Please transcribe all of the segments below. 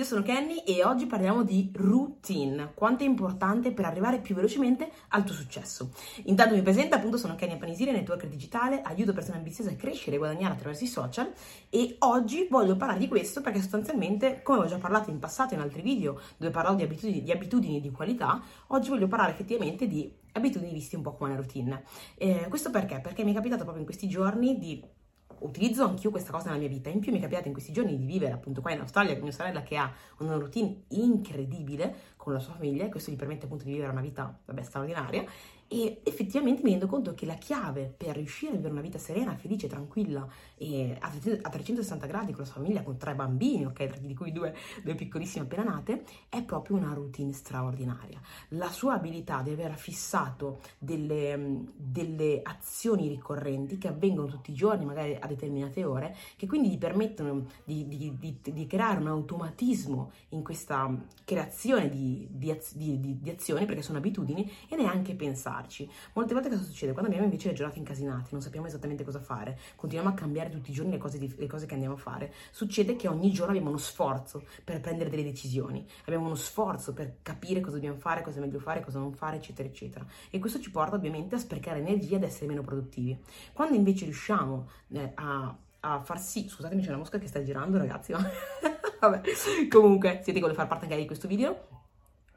io sono Kenny e oggi parliamo di routine, quanto è importante per arrivare più velocemente al tuo successo. Intanto mi presento, appunto sono Kenny Panisiri, networker digitale, aiuto persone ambiziose a crescere e guadagnare attraverso i social e oggi voglio parlare di questo perché sostanzialmente, come ho già parlato in passato in altri video dove parlavo di abitudini, di abitudini di qualità, oggi voglio parlare effettivamente di abitudini viste un po' come una routine. Eh, questo perché? Perché mi è capitato proprio in questi giorni di utilizzo anch'io questa cosa nella mia vita. In più mi è capitato in questi giorni di vivere appunto qua in Australia con mia sorella che ha una routine incredibile con la sua famiglia e questo gli permette appunto di vivere una vita, vabbè, straordinaria e effettivamente mi rendo conto che la chiave per riuscire a vivere una vita serena, felice, tranquilla e a 360 gradi con la sua famiglia, con tre bambini, ok, di cui due, due piccolissime appena nate, è proprio una routine straordinaria. La sua abilità di aver fissato delle, delle azioni ricorrenti che avvengono tutti i giorni, magari a determinate ore, che quindi gli permettono di, di, di, di creare un automatismo in questa creazione di, di azioni, perché sono abitudini, e neanche pensare farci. Molte volte cosa succede? Quando abbiamo invece le giornate incasinate, non sappiamo esattamente cosa fare, continuiamo a cambiare tutti i giorni le cose, le cose che andiamo a fare, succede che ogni giorno abbiamo uno sforzo per prendere delle decisioni, abbiamo uno sforzo per capire cosa dobbiamo fare, cosa è meglio fare, cosa non fare, eccetera, eccetera. E questo ci porta ovviamente a sprecare energia ed essere meno produttivi. Quando invece riusciamo eh, a a far sì, scusatemi c'è una mosca che sta girando ragazzi, ma vabbè, comunque siete con le far parte anche di questo video,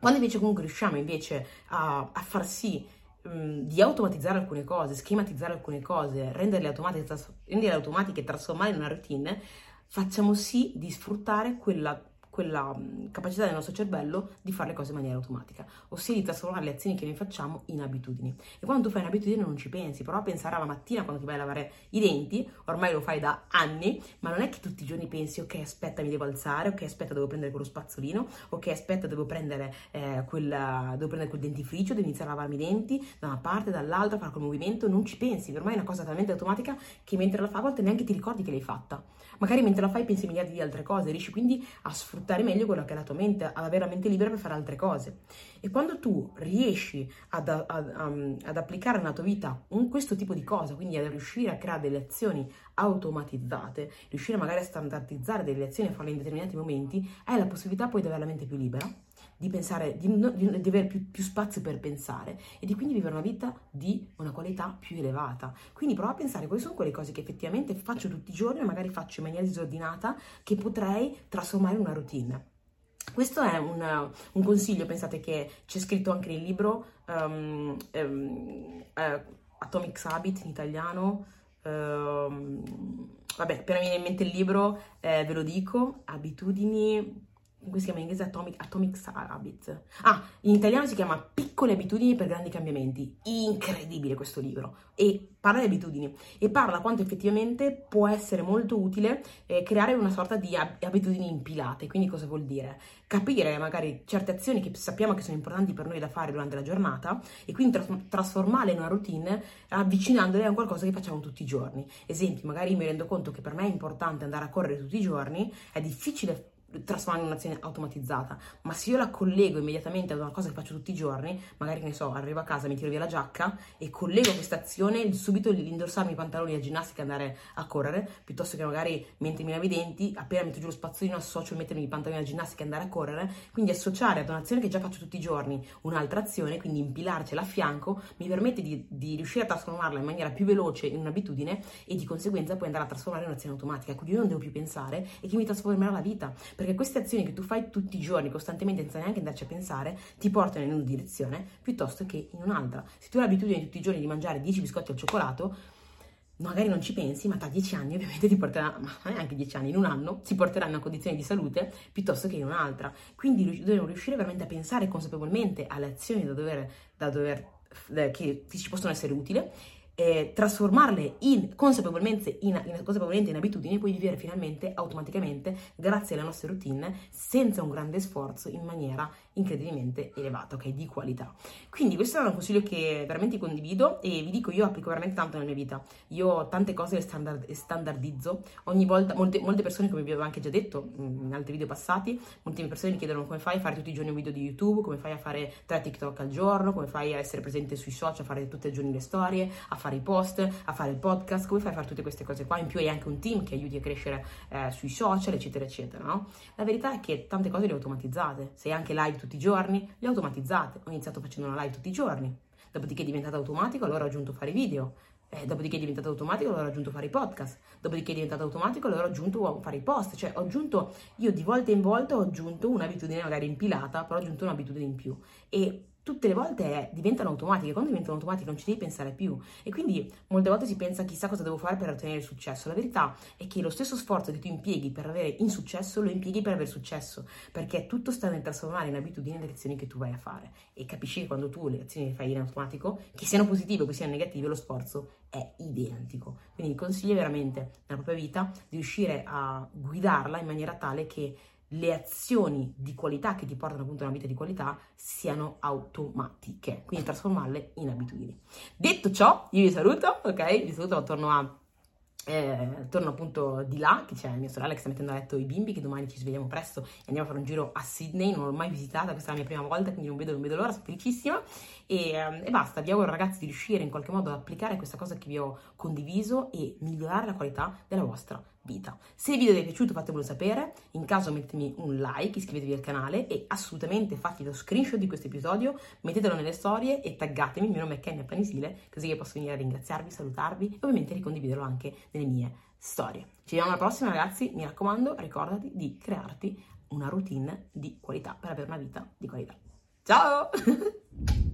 quando invece comunque riusciamo invece a, a far sì Mm, di automatizzare alcune cose, schematizzare alcune cose, renderle automatiche, renderle automatiche e trasformarle in una routine, facciamo sì di sfruttare quella quella mm, capacità del nostro cervello di fare le cose in maniera automatica, ossia di trasformare le azioni che noi facciamo in abitudini. E quando tu fai un'abitudine non ci pensi, prova a pensare alla mattina quando ti vai a lavare i denti, ormai lo fai da anni, ma non è che tutti i giorni pensi ok aspetta mi devo alzare, ok aspetta devo prendere quello spazzolino, ok aspetta devo prendere, eh, quella, devo prendere quel dentifricio, devo iniziare a lavarmi i denti da una parte, dall'altra, fare quel movimento, non ci pensi, ormai è una cosa talmente automatica che mentre la fai a volte neanche ti ricordi che l'hai fatta. Magari mentre la fai pensi miliardi di altre cose, riesci quindi a sfruttare meglio quella che è la tua mente, ad avere la mente libera per fare altre cose. E quando tu riesci ad, ad, ad, ad applicare nella tua vita un, questo tipo di cosa, quindi a riuscire a creare delle azioni automatizzate, riuscire magari a standardizzare delle azioni e farle in determinati momenti, hai la possibilità poi di avere la mente più libera di pensare, di, di, di avere più, più, spazio per pensare e di quindi vivere una vita di una qualità più elevata. Quindi prova a pensare quali sono quelle cose che effettivamente faccio tutti i giorni magari faccio in maniera disordinata che potrei trasformare in una routine. Questo è un, un consiglio, pensate che c'è scritto anche nel libro um, um, uh, Atomic Habit in italiano. Um, vabbè, appena mi viene in mente il libro, eh, ve lo dico, abitudini come si chiama in inglese Atomic, Atomic Habits. Ah, in italiano si chiama Piccole abitudini per grandi cambiamenti. Incredibile questo libro. E parla di abitudini e parla quanto effettivamente può essere molto utile eh, creare una sorta di ab- abitudini impilate. Quindi cosa vuol dire? Capire magari certe azioni che sappiamo che sono importanti per noi da fare durante la giornata e quindi tra- trasformarle in una routine avvicinandole a qualcosa che facciamo tutti i giorni. Esempio, magari mi rendo conto che per me è importante andare a correre tutti i giorni, è difficile trasformare in un'azione automatizzata, ma se io la collego immediatamente ad una cosa che faccio tutti i giorni, magari che ne so, arrivo a casa, mi tiro via la giacca e collego questa azione subito l'indossarmi i pantaloni da ginnastica e andare a correre, piuttosto che magari mentre mi lavo i denti, appena metto giù lo spazzolino associo mettermi i pantaloni da ginnastica e andare a correre, quindi associare ad un'azione che già faccio tutti i giorni un'altra azione, quindi impilarcela a fianco, mi permette di, di riuscire a trasformarla in maniera più veloce in un'abitudine e di conseguenza poi andare a trasformare in un'azione automatica, quindi io non devo più pensare e che mi trasformerà la vita perché queste azioni che tu fai tutti i giorni, costantemente, senza neanche andarci a pensare, ti portano in una direzione piuttosto che in un'altra. Se tu hai l'abitudine tutti i giorni di mangiare 10 biscotti al cioccolato, magari non ci pensi, ma tra 10 anni ovviamente ti porterà, ma neanche 10 anni, in un anno, si porterà in una condizione di salute piuttosto che in un'altra. Quindi dobbiamo riuscire veramente a pensare consapevolmente alle azioni da dover, da dover che ci possono essere utili eh, trasformarle in, consapevolmente, in, in, consapevolmente in abitudini, puoi vivere finalmente automaticamente, grazie alle nostre routine, senza un grande sforzo, in maniera incredibilmente elevata, ok? Di qualità. Quindi questo è un consiglio che veramente condivido e vi dico, io applico veramente tanto nella mia vita. Io tante cose le, standard, standardizzo. Ogni volta, molte, molte, persone, come vi avevo anche già detto in altri video passati, molte persone mi chiedono come fai a fare tutti i giorni un video di YouTube, come fai a fare tre TikTok al giorno, come fai a essere presente sui social, a fare tutti i giorni le storie, a fare i post, a fare il podcast, come fai a fare tutte queste cose qua? In più hai anche un team che aiuti a crescere eh, sui social, eccetera, eccetera, no? La verità è che tante cose le automatizzate. Sei anche live tutti i giorni, le automatizzate. Ho iniziato facendo una live tutti i giorni, dopodiché è diventato automatico, allora ho aggiunto fare video. Eh, dopodiché è diventato automatico, allora ho aggiunto fare i podcast. Dopodiché è diventato automatico, allora ho aggiunto fare i post. Cioè, ho aggiunto, io di volta in volta ho aggiunto un'abitudine magari impilata, però ho aggiunto un'abitudine in più. E tutte le volte diventano automatiche, quando diventano automatiche non ci devi pensare più e quindi molte volte si pensa chissà cosa devo fare per ottenere il successo. La verità è che lo stesso sforzo che tu impieghi per avere insuccesso lo impieghi per avere successo, perché tutto sta nel trasformare in abitudini le azioni che tu vai a fare e capisci che quando tu le azioni le fai in automatico, che siano positive o che siano negative, lo sforzo è identico. Quindi consiglio veramente nella propria vita di riuscire a guidarla in maniera tale che le azioni di qualità che ti portano appunto a una vita di qualità siano automatiche, quindi trasformarle in abitudini. Detto ciò, io vi saluto, ok? Vi saluto attorno a eh, torno appunto di là, che c'è mia sorella che sta mettendo a letto i bimbi, che domani ci svegliamo presto e andiamo a fare un giro a Sydney, non l'ho mai visitata, questa è la mia prima volta, quindi non vedo, non vedo l'ora, sono felicissima e, ehm, e, basta, vi auguro ragazzi di riuscire in qualche modo ad applicare questa cosa che vi ho condiviso e migliorare la qualità della vostra vita. Se il video vi è piaciuto fatemelo sapere, in caso mettetemi un like, iscrivetevi al canale e assolutamente fate lo screenshot di questo episodio, mettetelo nelle storie e taggatemi, il mio nome è Kenya Panisile, così che posso venire a ringraziarvi, salutarvi e ovviamente ricondividerlo anche nelle mie storie. Ci vediamo alla prossima ragazzi, mi raccomando ricordati di crearti una routine di qualità per avere una vita di qualità. Ciao!